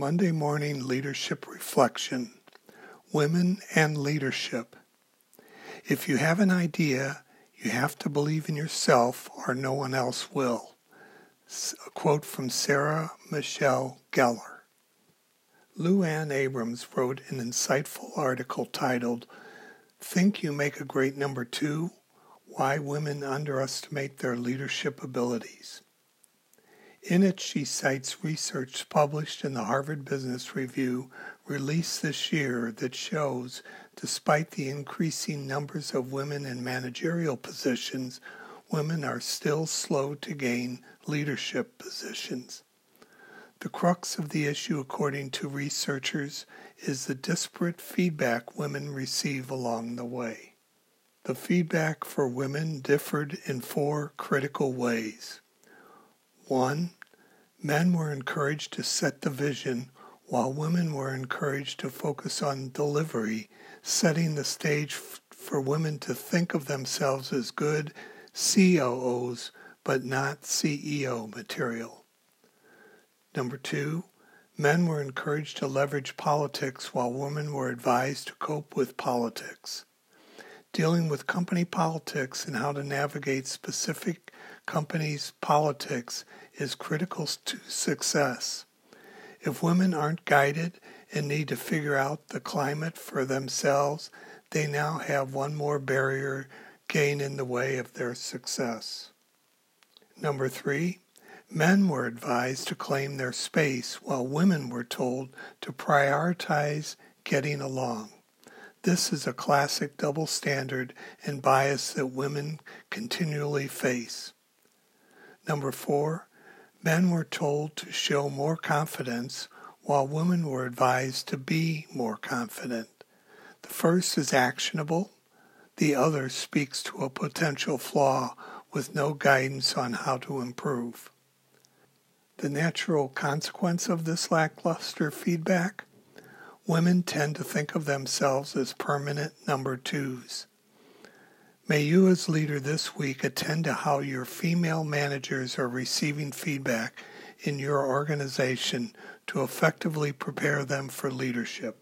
Monday Morning Leadership Reflection Women and Leadership. If you have an idea, you have to believe in yourself or no one else will. A quote from Sarah Michelle Gellar. Lou Ann Abrams wrote an insightful article titled, Think You Make a Great Number Two? Why Women Underestimate Their Leadership Abilities. In it, she cites research published in the Harvard Business Review released this year that shows, despite the increasing numbers of women in managerial positions, women are still slow to gain leadership positions. The crux of the issue, according to researchers, is the disparate feedback women receive along the way. The feedback for women differed in four critical ways. One, men were encouraged to set the vision while women were encouraged to focus on delivery, setting the stage f- for women to think of themselves as good COOs but not CEO material. Number two, men were encouraged to leverage politics while women were advised to cope with politics dealing with company politics and how to navigate specific companies' politics is critical to success. If women aren't guided and need to figure out the climate for themselves, they now have one more barrier gain in the way of their success. Number three, men were advised to claim their space while women were told to prioritize getting along. This is a classic double standard and bias that women continually face. Number four, men were told to show more confidence while women were advised to be more confident. The first is actionable, the other speaks to a potential flaw with no guidance on how to improve. The natural consequence of this lackluster feedback women tend to think of themselves as permanent number twos. May you, as leader this week, attend to how your female managers are receiving feedback in your organization to effectively prepare them for leadership.